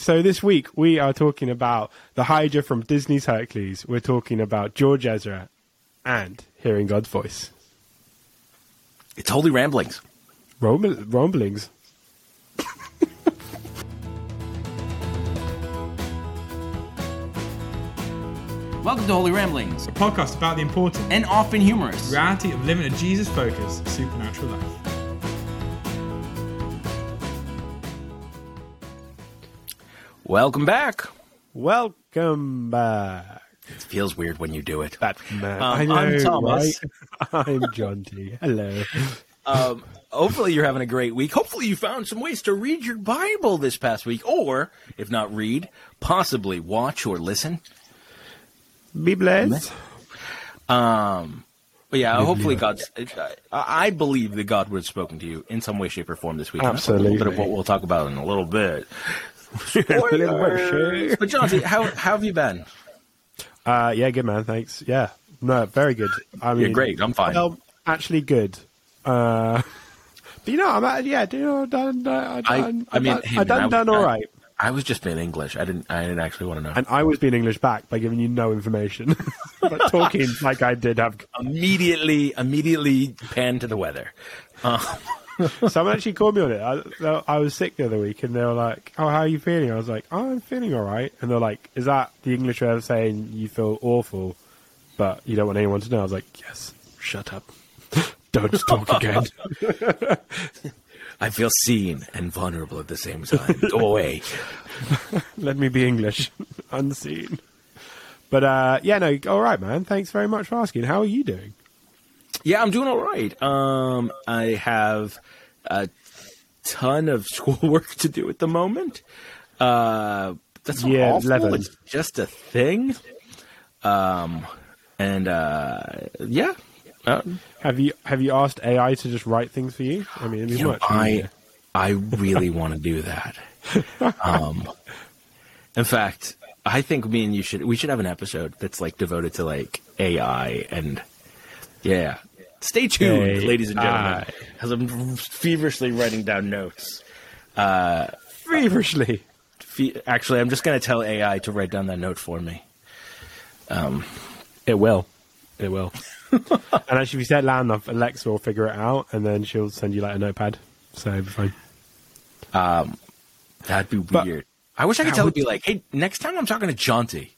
So this week we are talking about the Hydra from Disney's Hercules. We're talking about George Ezra and hearing God's voice. It's Holy Ramblings. Rumble- rumblings. Welcome to Holy Ramblings, a podcast about the important and often humorous reality of living a Jesus focused supernatural life. Welcome back. Welcome back. It feels weird when you do it. That man. Um, I know, I'm Thomas. right? I'm Jonty. Hello. Um, hopefully you're having a great week. Hopefully you found some ways to read your Bible this past week, or if not read, possibly watch or listen. Be blessed. Um, but yeah, hopefully God's. I, I believe that God would have spoken to you in some way, shape, or form this week. And that's a little bit of what we'll talk about in a little bit. A little bit. But John, how how have you been? Uh, yeah, good man. Thanks. Yeah, no, very good. I mean, You're great. I'm fine. Well, actually, good. Uh, but you know, I'm at, yeah, do you know, done, done, I- done, I mean, hey, I done, done all I- was just being English. I didn't. I didn't actually want to know. And I was being English back by giving you no information, but talking like I did have. immediately, immediately pan to the weather. Someone actually called me on it. I, I was sick the other week, and they were like, "Oh, how are you feeling?" I was like, "Oh, I'm feeling all right." And they're like, "Is that the English way of saying you feel awful, but you don't want anyone to know?" I was like, "Yes, shut up, don't talk again." I feel seen and vulnerable at the same time. Go away. Let me be English, unseen. But uh, yeah, no, all right, man. Thanks very much for asking. How are you doing? Yeah, I'm doing all right. Um, I have a ton of schoolwork to do at the moment. Uh, that's Yeah, awful. 11. It's just a thing. Um, and uh, yeah. Uh, Have you have you asked AI to just write things for you? I mean, you know, I. I really want to do that. Um, in fact, I think me and you should we should have an episode that's like devoted to like AI and yeah. Stay tuned, AI. ladies and gentlemen, as I'm feverishly writing down notes. Uh, feverishly. Fe- Actually, I'm just going to tell AI to write down that note for me. Um, it will. It will. and actually, if you set loud enough, Alexa will figure it out, and then she'll send you like a notepad. So it'll be fine. Um, That'd be But- weird. I wish I could tell it be like, hey, next time I'm talking to Jonty.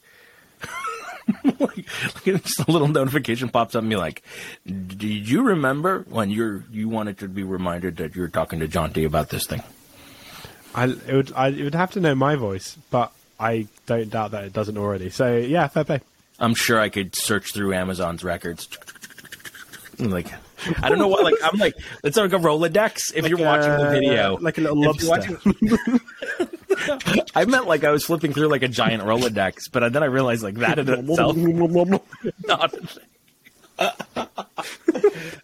Like, like just a little notification pops up and be like, did you remember when you're you wanted to be reminded that you're talking to Jonty about this thing? I it would I it would have to know my voice, but I don't doubt that it doesn't already. So yeah, fair play. I'm sure I could search through Amazon's records. Like, I don't know what. Like, I'm like, it's like a Rolodex. If you're watching the video, like a little If you're lobster. watching- I meant like I was flipping through like a giant Rolodex, but then I realized like that in itself not.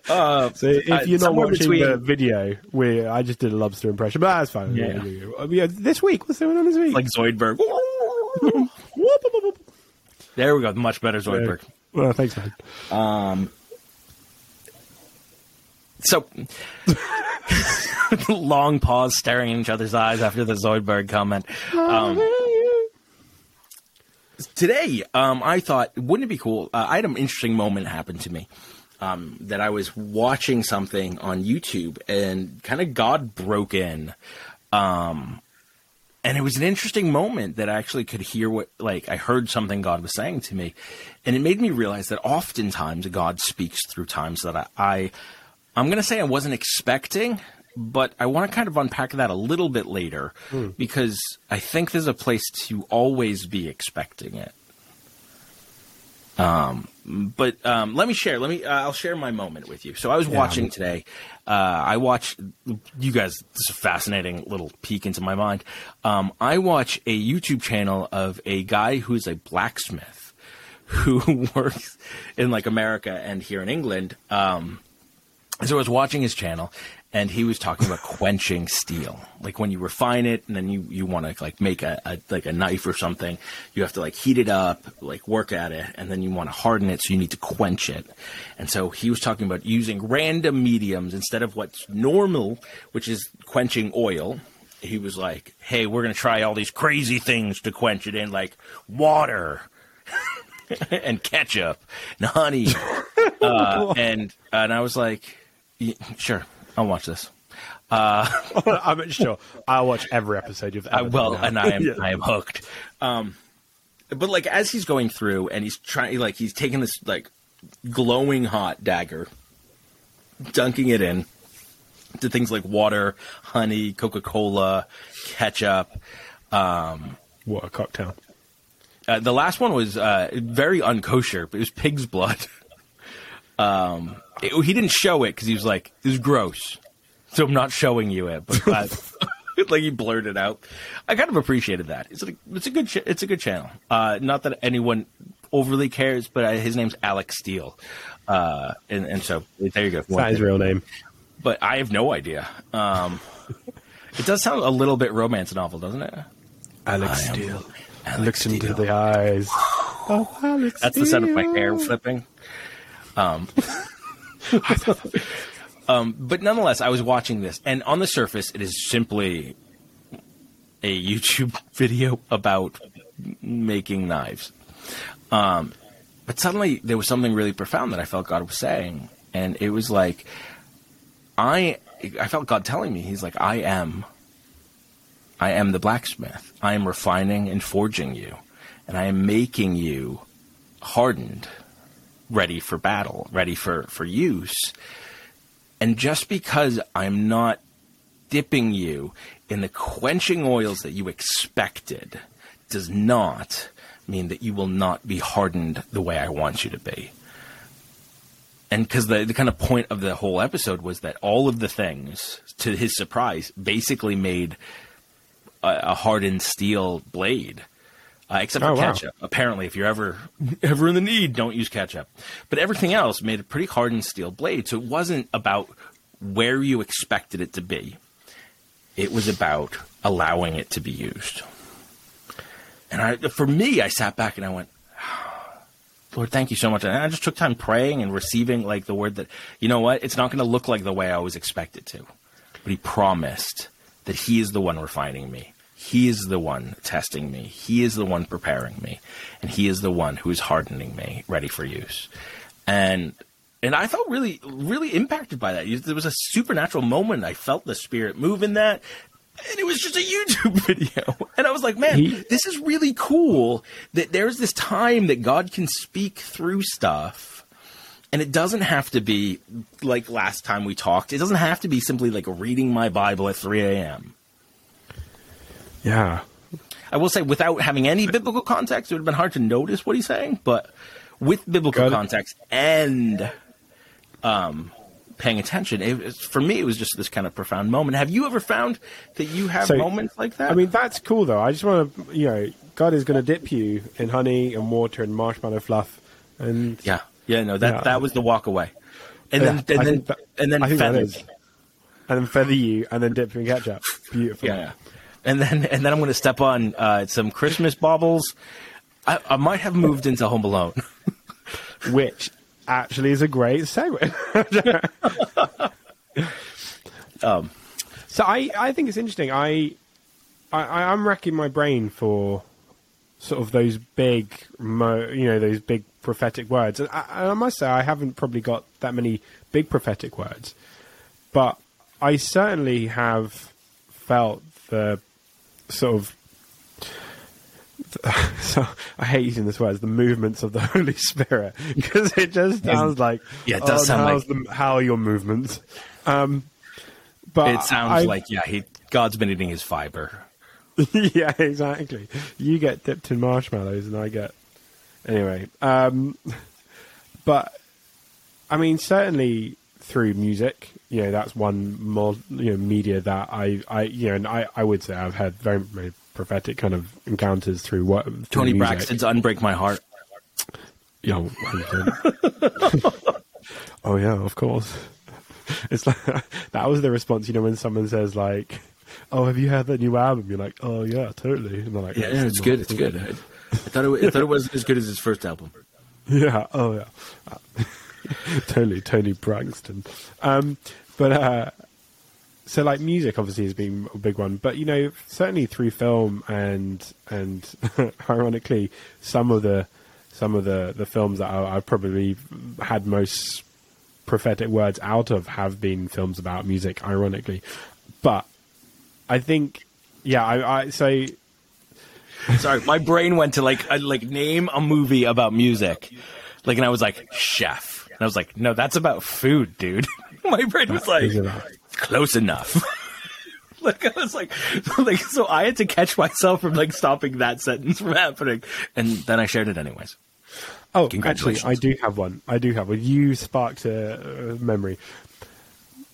So if Uh, you're not watching between- the video, we I just did a lobster impression, but that's fine. Yeah. Uh, yeah, This week, what's going on this week? like Zoidberg. there we go. Much better Zoidberg. well, thanks, man. So long pause, staring in each other's eyes after the Zoidberg comment. Um, today, um, I thought, wouldn't it be cool? Uh, I had an interesting moment happen to me. Um, that I was watching something on YouTube and kind of God broke in. Um, and it was an interesting moment that I actually could hear what, like, I heard something God was saying to me. And it made me realize that oftentimes God speaks through times that I, I I'm going to say I wasn't expecting, but I want to kind of unpack that a little bit later because I think there's a place to always be expecting it. Um, but um, let me share. Let me. Uh, I'll share my moment with you. So I was watching today. Uh, I watch. You guys, this is a fascinating little peek into my mind. Um, I watch a YouTube channel of a guy who's a blacksmith who works in like America and here in England. Um, so I was watching his channel, and he was talking about quenching steel. Like when you refine it, and then you, you want to like make a, a like a knife or something, you have to like heat it up, like work at it, and then you want to harden it, so you need to quench it. And so he was talking about using random mediums instead of what's normal, which is quenching oil. he was like, "Hey, we're gonna try all these crazy things to quench it in, like water." and ketchup and honey, uh, and and I was like, "Yeah, "Sure, I'll watch this." I'm sure I'll watch every episode you've I, well, and. I am Yeah. I am hooked. Um, but like as he's going through and he's trying, like he's taking this like glowing hot dagger, dunking it in to things like water, honey, Coca Cola, ketchup. What a cocktail. Uh, the last one was uh, very unkosher, but it was pig's blood. um, it- he didn't show it because he was like, "It was gross," so I'm not showing you it. But like he blurted out. I kind of appreciated that. It's a it's a good ch- it's a good channel. Uh, not that anyone overly cares, but uh, his name's Alec Steele, uh, and and so there you go. That his real name? But I have no idea. Um, it does sound a little bit romance novel, doesn't it? Alec Steele. Alec Looks into Steele. the eyes. Oh, Alec That's the sound of my hair flipping. Um, um, but nonetheless, I was watching this, and on the surface, it is simply a YouTube video about making knives. Um, but suddenly, there was something really profound that I felt God was saying, and it was like, I, I felt God telling me, He's like, I am, I am the blacksmith. I am refining and forging you, and I am making you hardened, ready for battle, ready for, for use. And just because I'm not dipping you in the quenching oils that you expected does not mean that you will not be hardened the way I want you to be. And because the, the kind of point of the whole episode was that all of the things, to his surprise, basically made a, a hardened steel blade uh, except for Oh, wow. ketchup. Apparently, if you're ever ever in the need, don't use ketchup. But everything else made a pretty hardened steel blade, so it wasn't about where you expected it to be. It was about allowing it to be used. And I, for me, I sat back and I went, Lord, thank you so much. And I just took time praying and receiving like the word that, you know what, it's not going to look like the way I always expect it to. But he promised that he is the one refining me. He is the one testing me. He is the one preparing me. And he is the one who is hardening me, ready for use. And and I felt really, really impacted by that. There was a supernatural moment. I felt the spirit move in that. And it was just a YouTube video. And I was like, man, He- this is really cool that there's this time that God can speak through stuff. And it doesn't have to be like last time we talked. It doesn't have to be simply like reading my Bible at 3 a.m. Yeah. I will say, without having any biblical context, it would have been hard to notice what he's saying. But with biblical context and um, paying attention, it, for me, it was just this kind of profound moment. Have you ever found that you have So, moments like that? I mean, that's cool though. I just want to, you know, God is going to dip you in honey and water and marshmallow fluff, and yeah, yeah, no, that Yeah. that was the walk away, and Yeah, then and then that- and then feather and then feather you and then dip you in ketchup. Beautiful. Yeah, yeah. And then and then I'm going to step on uh, some Christmas baubles. I, I might have moved into Home Alone. Which actually is a great segue. Um, so I, I think it's interesting. I, I, I'm racking my brain for sort of those big, mo, you know, those big prophetic words. And I, and I must say, I haven't probably got that many big prophetic words, but I certainly have felt the sort of. So I hate using this word, as the movements of the Holy Spirit, because it just sounds like Yeah, it does oh, sound how's the, how are your movements? Um, but it sounds I- like yeah, he God's been eating his fiber. yeah, exactly. You get dipped in marshmallows, and I get anyway. Um, but I mean, certainly through music, you know, that's one more you know media that I, I, you know, and I, I would say I've had very, very prophetic kind of encounters through what through Toni music. Braxton's "Unbreak My Heart." Yeah, 100%. oh yeah, of course. It's like that was the response, you know, when someone says like, "Oh, have you heard that new album?" You're like, "Oh yeah, totally." And they're like, Yeah, yeah, it's good. It's good. I, I thought it, I thought it wasn't as good as his first album. Yeah. Oh yeah. Totally, Toni Braxton. Um, but uh, so like music obviously has been a big one, but you know certainly through film and and ironically some of the some of the the films that I, I've probably had most prophetic words out of have been films about music, ironically. But I think, yeah, I, I so Sorry, my brain went to like uh, like name a movie about music, like, and I was like chef, and I was like, no, that's about food, dude. my brain was like, about- close enough. like I was like, like so I had to catch myself from like stopping that sentence from happening, and then I shared it anyways. Oh, actually, Congratulations. I do have one. I do have one. You sparked a, a memory.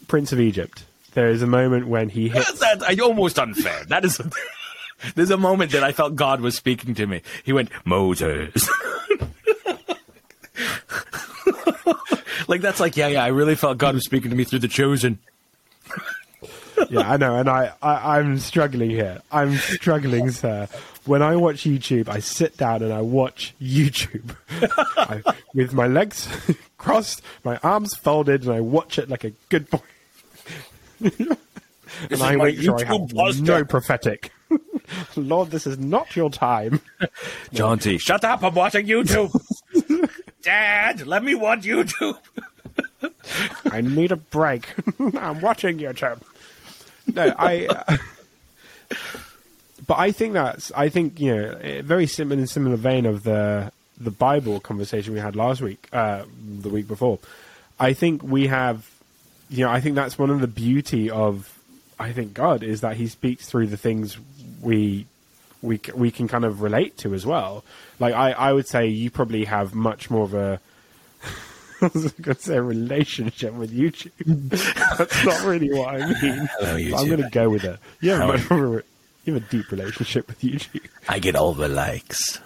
Prince of Egypt. There is a moment when he hits. That's I almost unfair. That is. There's a moment that I felt God was speaking to me. He went, Moses. Like that's like, yeah, yeah. I really felt God was speaking to me through the chosen. yeah, I know, and I, I, I'm struggling here. I'm struggling, sir. When I watch YouTube, I sit down and I watch YouTube I, with my legs crossed, my arms folded, and I watch it like a good boy. and is I my make sure I YouTube have buster. no prophetic. Lord, this is not your time. Jonty. Shut up! I'm watching YouTube. Dad, let me watch YouTube. I need a break. I'm watching YouTube. No, I. uh, but I think that's. I think you know, eh, very similar in similar vein of the the Bible conversation we had last week, uh, the week before. I think we have, you know, I think that's one of the beauty of, I think God is that He speaks through the things we we we can kind of relate to as well. Like I, I would say you probably have much more of a I was going to say relationship with YouTube. That's not really what I mean. Hello, I'm going to go with it. You have, How much more you have a deep relationship with YouTube. I get all the likes.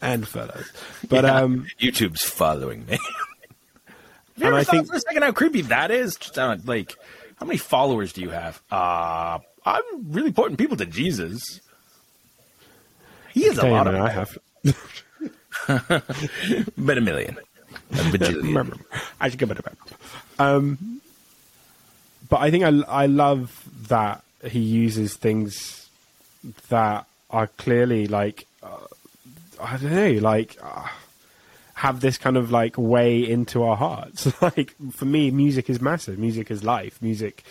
and fellows. But Yeah, um, YouTube's following me. And you ever I thought think- for a second how creepy that is? Uh, like, how many followers do you have? Uh, I'm really pointing people to Jesus. He is a lot of I have. but a million, a bajillion. I should give it a bit. Um, but I think I, I love that he uses things that are clearly like uh, I don't know, like uh, have this kind of like way into our hearts. like for me, music is massive. Music is life. Music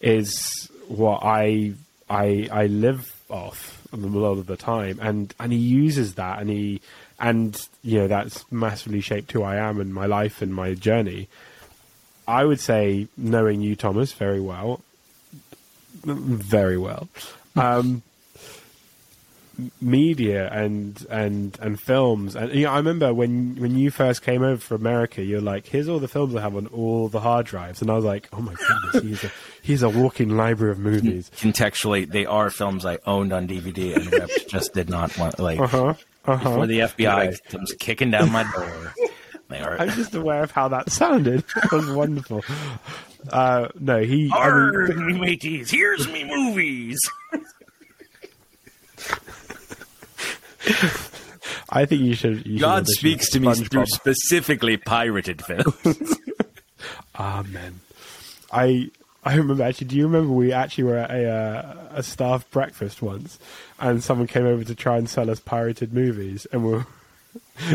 is what I I I live off a lot of the time, and and he uses that, and he and you know that's massively shaped who I am and my life and my journey. I would say, knowing you, Thomas, very well, very well. Um, media and and and films and you know, I remember when when you first came over from America you're like here's all the films I have on all the hard drives and I was like oh my goodness he's a he's a walking library of movies Contextually, they are films I owned on DVD and just did not want. Like uh-huh uh-huh before the FBI comes kicking down my door, they are. I'm just aware of how that sounded it was wonderful uh no he I mean, me mateys, here's me movies. I think you should you God audition speaks to me through specifically pirated films. Amen. I I remember actually. Do you remember we actually were at a uh, a staff breakfast once, and someone came over to try and sell us pirated movies, and we. Were,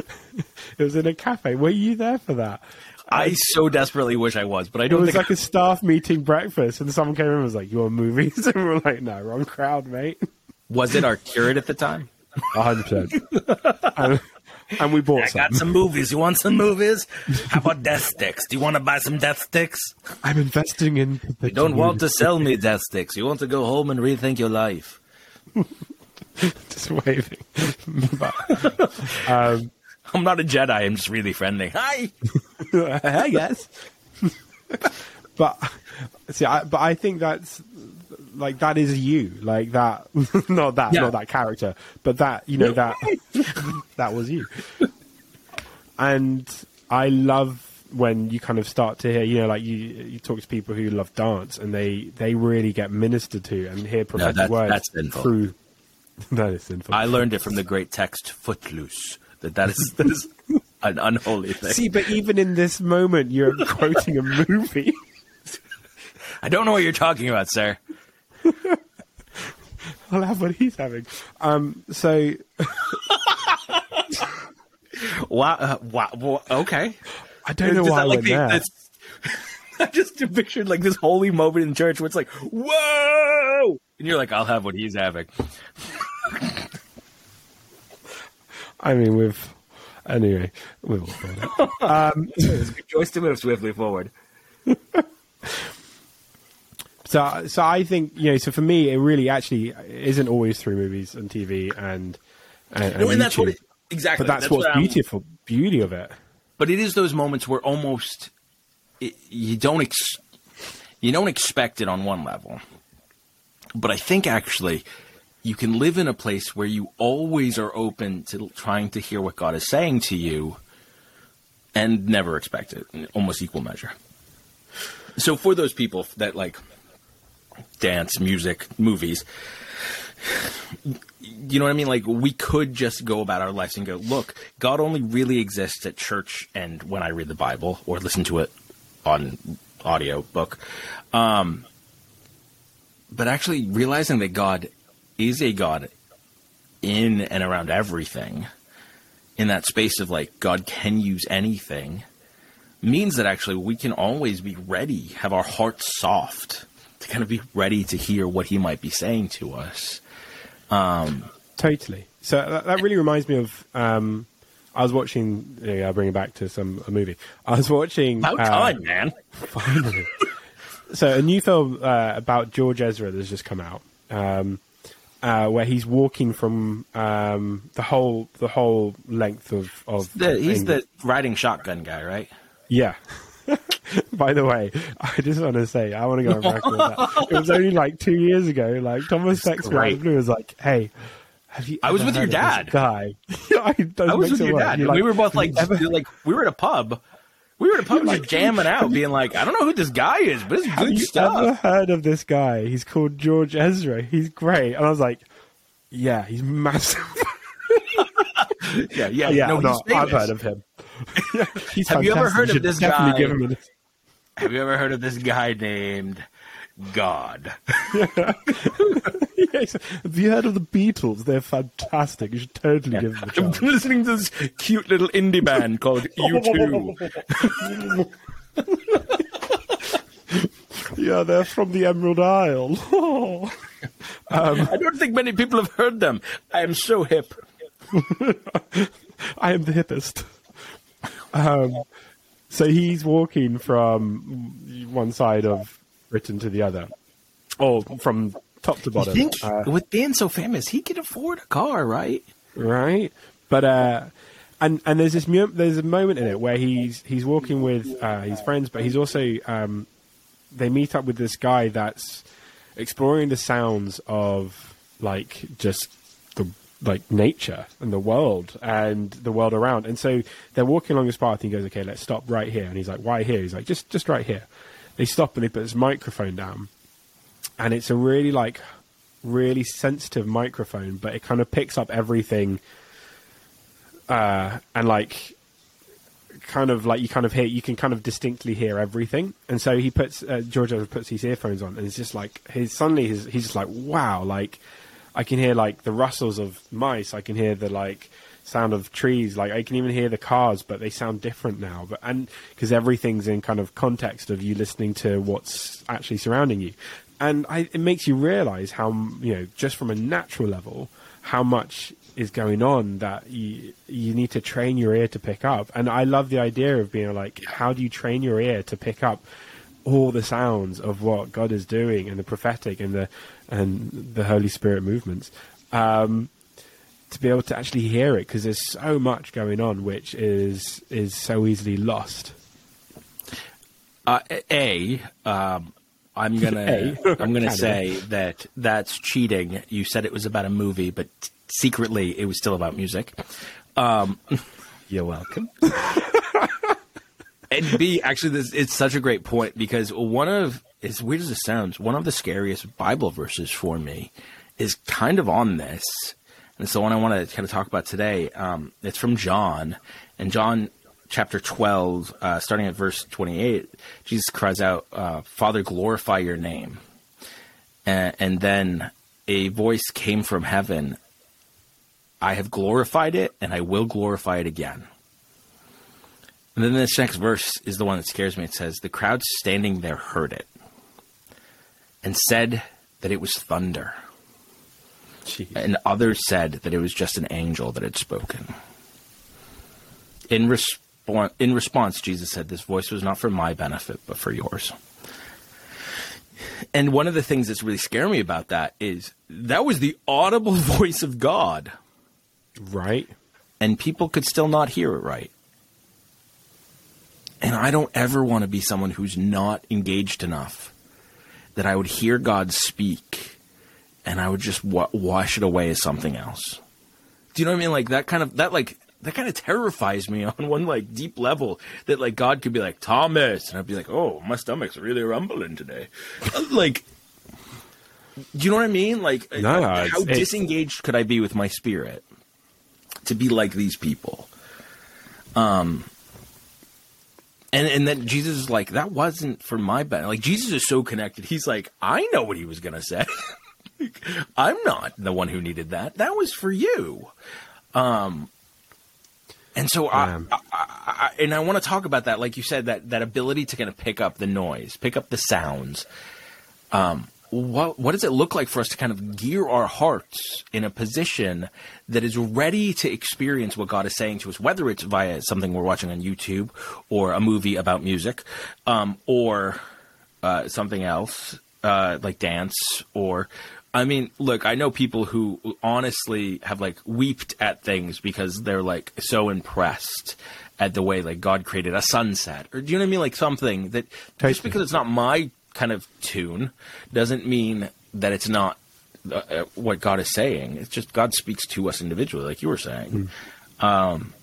it was in a cafe. Were you there for that? I so desperately wish I was, but I don't It was think. like a staff meeting breakfast, and someone came in and was like, "You want movies?" And we are like, "No, wrong crowd, mate." was it our curate at the time? hundred percent. And we bought I some. got some movies. You want some movies? How about death sticks? Do you want to buy some death sticks? I'm investing in. The You don't want to sell me death sticks. You want to go home and rethink your life. just waving. but, um, I'm not a Jedi. I'm just really friendly. Hi. I guess. but see, I, but I think that's like that is you, like that. not that, Yeah. not that character, but that you know that that was you. And I love when you kind of start to hear, you know, like you you talk to people who love dance, and they they really get ministered to and hear prophetic that's- words that's sinful. through. That is sinful. I learned it from the great text Footloose. That that is, that is an unholy thing. See, but even in this moment, you're quoting a movie. I don't know what you're talking about, sir. I'll have what he's having. Um, so Wow, uh, wow, okay. I don't know Is why I like went the- there. that's- I just pictured like this holy moment in church where it's like, whoa! And you're like, I'll have what he's having. I mean, with anyway, we will go there. It's a good choice to move swiftly forward. So, so I think you know. So for me, it really actually isn't always through movies and TV and and, No, and that's what it, exactly. But that's, what's what beautiful beauty of it. But it is those moments where almost it, you don't ex- you don't expect it on one level. But I think actually you can live in a place where you always are open to trying to hear what God is saying to you and never expect it in almost equal measure. So for those people that like dance, music, movies, you know what I mean? Like we could just go about our lives and go, look, God only really exists at church and when I read the Bible or listen to it on audio book. Um, but actually realizing that God is a God in and around everything in that space of like God can use anything means that actually we can always be ready, have our hearts soft to kind of be ready to hear what he might be saying to us. Um, Totally. So that, that really reminds me of. Um, I was watching. Yeah, I'll bring it back to some a movie. I was watching. About uh, time, man. Finally. so a new film uh, about George Ezra that's just come out, um, uh, where he's walking from um, the whole the whole length of of. The, he's England. the riding shotgun guy, right? Yeah. By the way, I just want to say I want to go back to that. It was only like two years ago. Like Thomas Sexton. Blue was like, "Hey, have you?" I was with your heard of this dad. Guy, I was with your worse. dad. You're we were both like, ever- like we were at a pub. We were at a pub just jamming out, being like, I don't know who this guy is, but it's Have good you stuff. ever heard of this guy? He's called George Ezra. He's great. And I was like, yeah, he's massive. Yeah, yeah, yeah, No, no. I've heard of him. he's Have you ever fantastic. heard of this guy? Give him a, Have you ever heard of this guy named God? Yes. Have you heard of the Beatles? They're fantastic. You should totally give them a I'm chance. listening to this cute little indie band called U2. yeah, they're from the Emerald Isle. Um, I don't think many people have heard them. I am so hip. I am the hippest. Um, so he's walking from one side of Britain to the other, or from top to I bottom. think Uh, with being so famous, he could afford a car, right? right? But uh, and and there's this mu- there's a moment in it where he's he's walking with uh, his friends, but he's also um, they meet up with this guy that's exploring the sounds of like just like nature and the world and the world around. And so they're walking along this path. And he goes, "Okay, let's stop right here." And he's like, "Why here?" He's like, "Just just right here." They stop and they put this microphone down, and it's a really like really sensitive microphone, but it kind of picks up everything, uh, and like kind of like you kind of hear you can kind of distinctly hear everything. And so he puts uh, George puts his earphones on, and it's just like his suddenly his, he's just like wow, like I can hear like the rustles of mice, I can hear the like sound of trees, like I can even hear the cars, but they sound different now. But and because everything's in kind of context of you listening to what's actually surrounding you, and I, it makes you realize how you know just from a natural level how much is going on that you you need to train your ear to pick up. And I love the idea of being like, how do you train your ear to pick up all the sounds of what God is doing and the prophetic and the and the Holy Spirit movements. Um, to be able to actually hear it because there's so much going on which is is so easily lost. Uh, a, um, I'm gonna A. I'm gonna say that that's cheating. You said it was about a movie, but secretly it was still about music. Um, You're welcome. and B, actually, this it's such a great point because one of as weird as it sounds, one of the scariest Bible verses for me is kind of on this, and it's the one I want to kind of talk about today. Um, it's from John, and John chapter 12, uh, starting at verse 28, Jesus cries out, uh, Father, glorify your name. And, and then a voice came from heaven I have glorified it, and I will glorify it again. And then this next verse is the one that scares me. It says, The crowd standing there heard it and said that it was thunder. Jeez. And others said that it was just an angel that had spoken. In, respo- in response, Jesus said, This voice was not for my benefit, but for yours. And one of the things that's really scaring me about that is that was the audible voice of God, Right? and people could still not hear it right. And I don't ever want to be someone who's not engaged enough that I would hear God speak and I would just wa- wash it away as something else. Do you know what I mean? Like that kind of that like that kind of terrifies me on one like deep level that like God could be like Thomas and I'd be like, "Oh, my stomach's really rumbling today." like do you know what I mean? Like No, it's- how it's- disengaged could I be with my spirit to be like these people? Um and and then Jesus is like, that wasn't for my benefit. Like Jesus is so connected. He's like, I know what he was gonna say. I'm not the one who needed that. That was for you. Um, and so I, I, I, I and I want to talk about that, like you said, that that ability to kind of pick up the noise, pick up the sounds. Um, what what does it look like for us to kind of gear our hearts in a position that is ready to experience what God is saying to us, whether it's via something we're watching on YouTube or a movie about music, um, or uh, something else uh, like dance or I mean, look, I know people who honestly have like weeped at things because they're like so impressed at the way like God created a sunset, or do you know what I mean? Like something that just because it's not my kind of tune doesn't mean that it's not uh, uh, what God is saying. It's just God speaks to us individually, like you were saying. Um,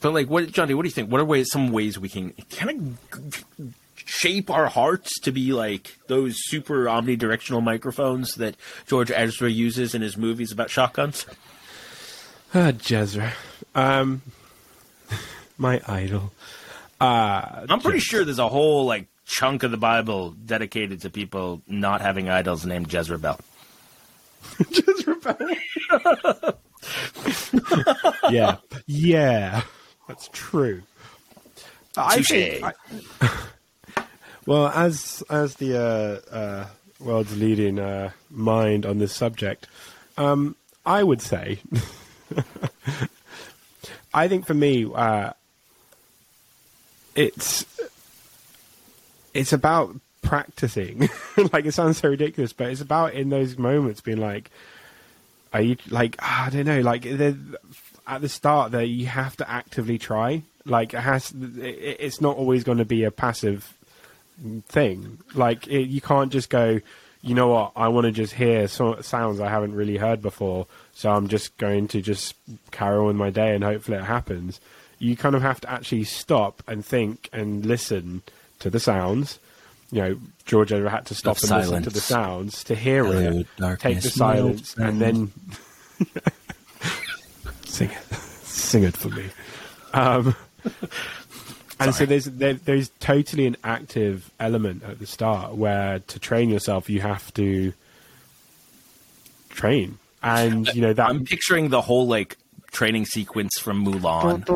but like, what, John D, what do you think? What are ways, some ways we can kind of shape our hearts to be like those super omnidirectional microphones that George Ezra uses in his movies about shotguns? Ah, Jezra. Um, my idol. Uh, I'm pretty sure there's a whole like chunk of the Bible dedicated to people not having idols named Jezebel. Jezebel. yeah, yeah, that's true. I think, I- well, as as the uh, uh, world's leading uh, mind on this subject, um, I would say, I think for me, uh, it's it's about practicing. like it sounds so ridiculous, but it's about in those moments being like, are you like ah, I don't know, like at the start there you have to actively try. Like it has, it, it's not always going to be a passive thing. Like it, you can't just go, you know what, I want to just hear so, sounds I haven't really heard before, so I'm just going to just carry on my day and hopefully it happens. You kind of have to actually stop and think and listen to the sounds. You know, George ever had to stop Of and listen to the sounds to hear Hello, it, take the silence, and then sing it, sing it for me. Um, and so there's there, there's totally an active element at the start where to train yourself you have to train, and you know that I'm picturing the whole like training sequence from Mulan.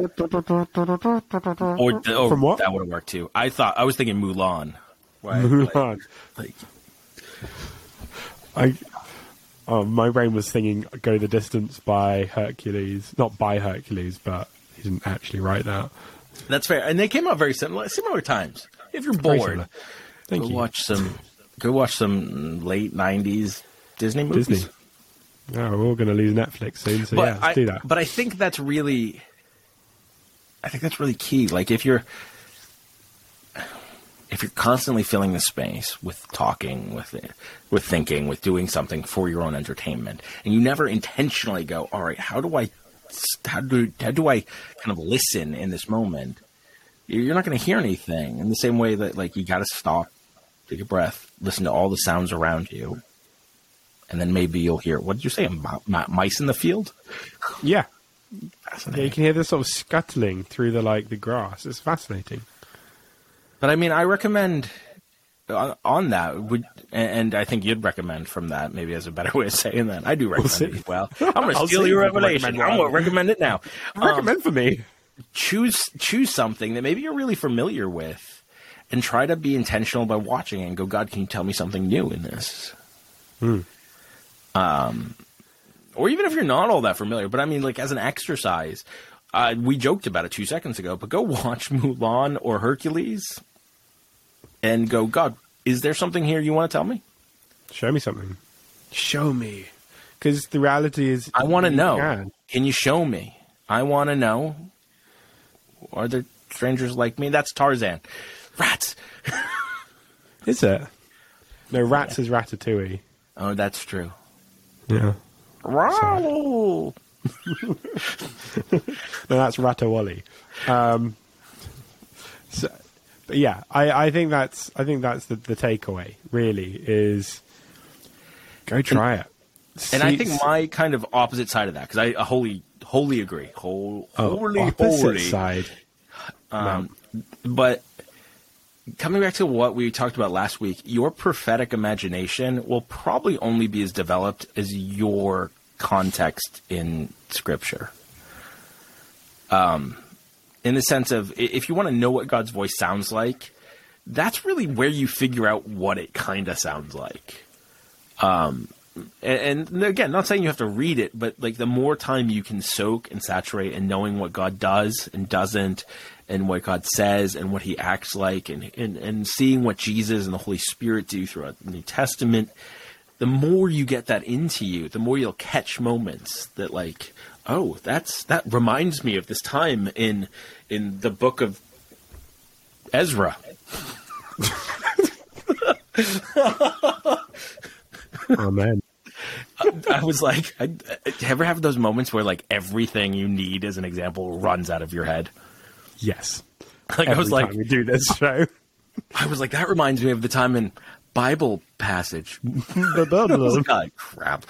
Or, or From what? That would have worked too. I thought I was thinking Mulan. Right? Mulan. Like, I, oh, my brain was singing "Go the Distance" by Hercules, not by Hercules, but he didn't actually write that. that's fair. And they came out very similar similar times. If you're bored. Thank go you. watch some go watch some late '90s Disney movies. Disney. We're all going to lose Netflix soon, so but yeah, let's I, do that. But I think that's really, I think that's really key. Like if you're, if you're constantly filling the space with talking, with with thinking, with doing something for your own entertainment, and you never intentionally go, all right, how do I, how do how do I kind of listen in this moment? You're not going to hear anything. In the same way that like you got to stop, take a breath, listen to all the sounds around you. And then maybe you'll hear. What did you say? M- m- mice in the field? Yeah, Yeah, you can hear the sort of scuttling through the like the grass. It's fascinating. But I mean, I recommend on, on that would, and I think you'd recommend from that maybe as a better way of saying that. I do recommend it well. I'm going to I'll steal your if I can revelation. recommend I'm gonna recommend it now. Um, Recommend for me. choose choose something that maybe you're really familiar with, and try to be intentional by watching it and go, God, can you tell me something new in this? Um, or even if you're not all that familiar, but I mean, like as an exercise, uh, we joked about it two seconds ago, but go watch Mulan or Hercules, and go, God, is there something here you want to tell me? Show me something. Show me. Because the reality is, I want to know. can. Can you show me? I want to know. Are there strangers like me? That's Tarzan. Rats. Is it? No, rats is ratatouille. Oh, that's true. Yeah. Wow. No, that's Ratawally. Um, so, but yeah, I, I think that's I think that's the, the takeaway. Really is go try it. And I think my kind of opposite side of that, because I uh, wholly, wholly agree. Whole, oh, wholly, opposite wholly. side. Um, but coming back to what we talked about last week, your prophetic imagination will probably only be as developed as your context in Scripture. Um, in the sense of if you want to know what God's voice sounds like, that's really where you figure out what it kind of sounds like. Um, and, and again, not saying you have to read it, but like the more time you can soak and saturate and knowing what God does and doesn't, and what God says and what He acts like, and and, and seeing what Jesus and the Holy Spirit do throughout the New Testament, the more you get that into you, the more you'll catch moments that like, oh, that's that reminds me of this time in in the book of Ezra. Amen. I was like, I, I- ever have those moments where like everything you need as an example runs out of your head? Yes. Like I was Every like, we do this show. I was like, that reminds me of the time in Bible passage. God, crap.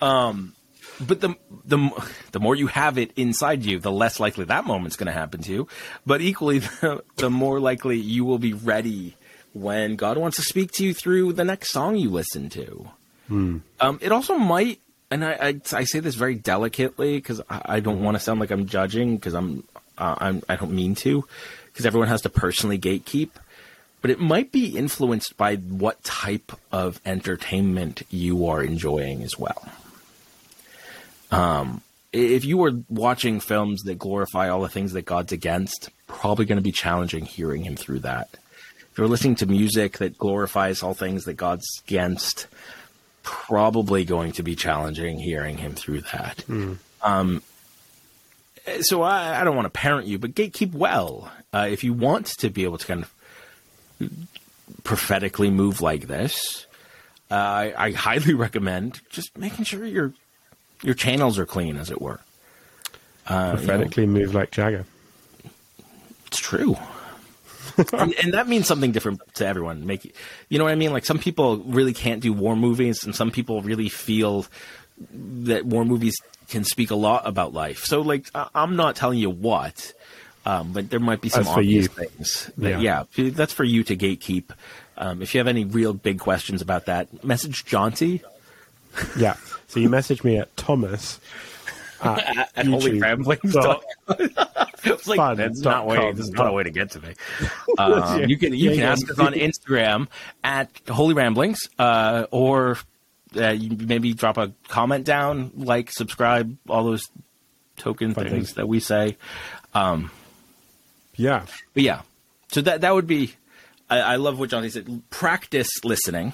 Um, but the the the more you have it inside you, the less likely that moment's going to happen to you. But equally, the, the more likely you will be ready when God wants to speak to you through the next song you listen to. Um, it also might, and I, I, I say this very delicately because I, I don't want to sound like I'm judging because I'm, uh, I'm I don't mean to because everyone has to personally gatekeep. But it might be influenced by what type of entertainment you are enjoying as well. Um, if you were watching films that glorify all the things that God's against, probably going to be challenging hearing Him through that. If you're listening to music that glorifies all things that God's against, probably going to be challenging hearing him through that. Um, so I, I don't want to parent you, but gatekeep well. Uh, if you want to be able to kind of prophetically move like this, uh, I, I highly recommend just making sure your your channels are clean, as it were. Uh, you know, Prophetically move like Jagger. it's true. And, and that means something different to everyone. Make you know what I mean? Like some people really can't do war movies, and some people really feel that war movies can speak a lot about life. So, like, I- I'm not telling you what, um, but there might be some That's obvious things. That, yeah. that's for you to gatekeep. Um, if you have any real big questions about that, message Jonty Yeah. So you message me at Thomas at YouTube. Holy Ramblings. It's like fun that's not way. com This is not a way to get to me. Um, you can you Yeah, can yeah. ask us on Instagram at Holy Ramblings, uh, or uh, you maybe drop a comment down, like, subscribe, all those token things, things. that we say. Yeah. But yeah, so that that would be. I, I love what Johnny said. Practice listening.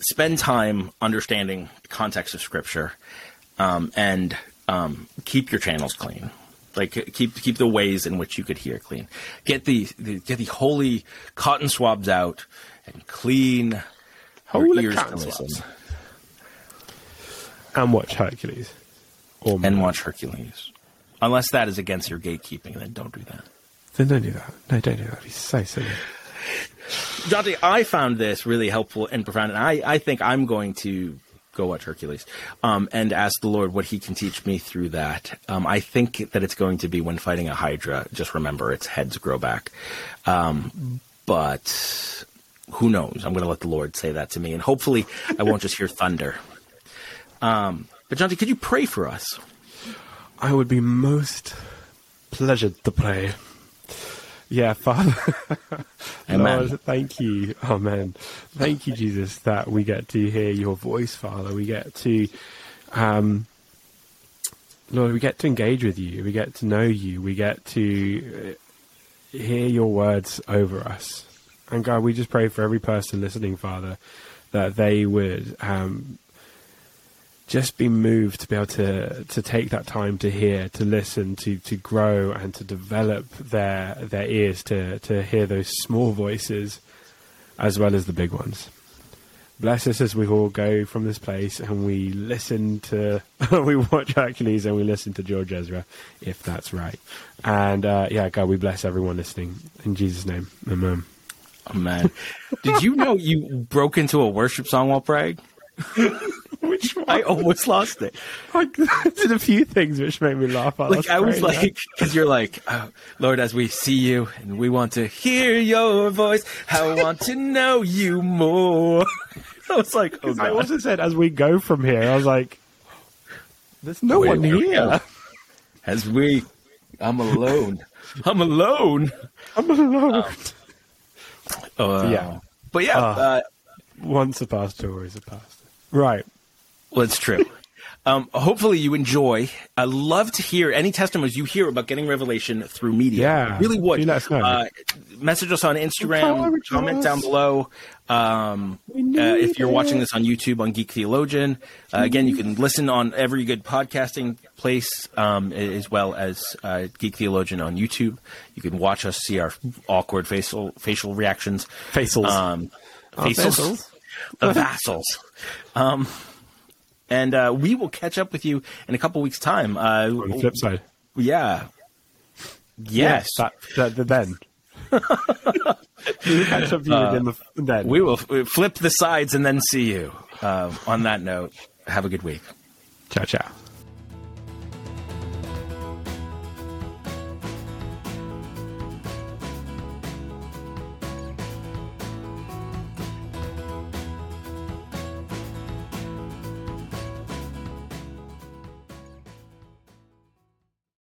Spend time understanding the context of Scripture, um, and um, keep your channels clean. Like keep keep the ways in which you could hear clean. Get the, the get the holy cotton swabs out and clean Holy your ears cotton to listen swabs. And watch Hercules. Or and watch Hercules. Unless that is against your gatekeeping, then don't do that. Then don't do that. No, don't do that. He's so silly. Jonty, I found this really helpful and profound, and I, I think I'm going to go watch Hercules, um, and ask the Lord what He can teach me through that. Um, I think that it's going to be when fighting a Hydra. Just remember, its heads grow back. Um, but who knows? I'm going to let the Lord say that to me, and hopefully, I won't just hear thunder. Um, but Jonty, could you pray for us? I would be most pleasured to pray. Yeah, Father. Amen. Lord, thank you. Amen. Thank you, Jesus, that we get to hear your voice, Father. We get to, um, Lord, we get to engage with you. We get to know you. We get to uh, hear your words over us. And God, we just pray for every person listening, Father, that they would um, just be moved to be able to to take that time to hear, to listen, to to grow, and to develop their their ears to to hear those small voices as well as the big ones. Bless us as we all go from this place and we listen to, we watch Hercules and we listen to George Ezra, if that's right. And uh, yeah, God, we bless everyone listening in Jesus' name. Amen. Amen. Did you know you broke into a worship song while praying? Which one? I almost lost it. Like, did a few things which made me laugh. while Like I was like, because you're like, oh, Lord, as we see you and we want to hear your voice, I want to know you more. I was like, oh. I also said as we go from here, I was like, there's no one here. as we, I'm alone. I'm alone. I'm alone. Uh, Yeah. but yeah, Ah. uh, Once a pastor, always a pastor. Right. Well, it's true. Um, hopefully you enjoy. I love to hear any testimonies you hear about getting revelation through media. Yeah. really would. Do let us know. Uh, message us on Instagram. Comment us. down below. Um, uh, if you're watching this on YouTube on Geek Theologian, uh, again you can listen on every good podcasting place, um, as well as uh, Geek Theologian on YouTube. You can watch us see our awkward facial facial reactions. Facials. Um, Our facials. facials. The vassals. Um, and uh, we will catch up with you in a couple weeks' time. Uh, On the flip side. yeah. Yes. That, that, the then. we catch up in the then. we will flip the sides and then see you. Uh, on that note, have a good week. ciao, ciao.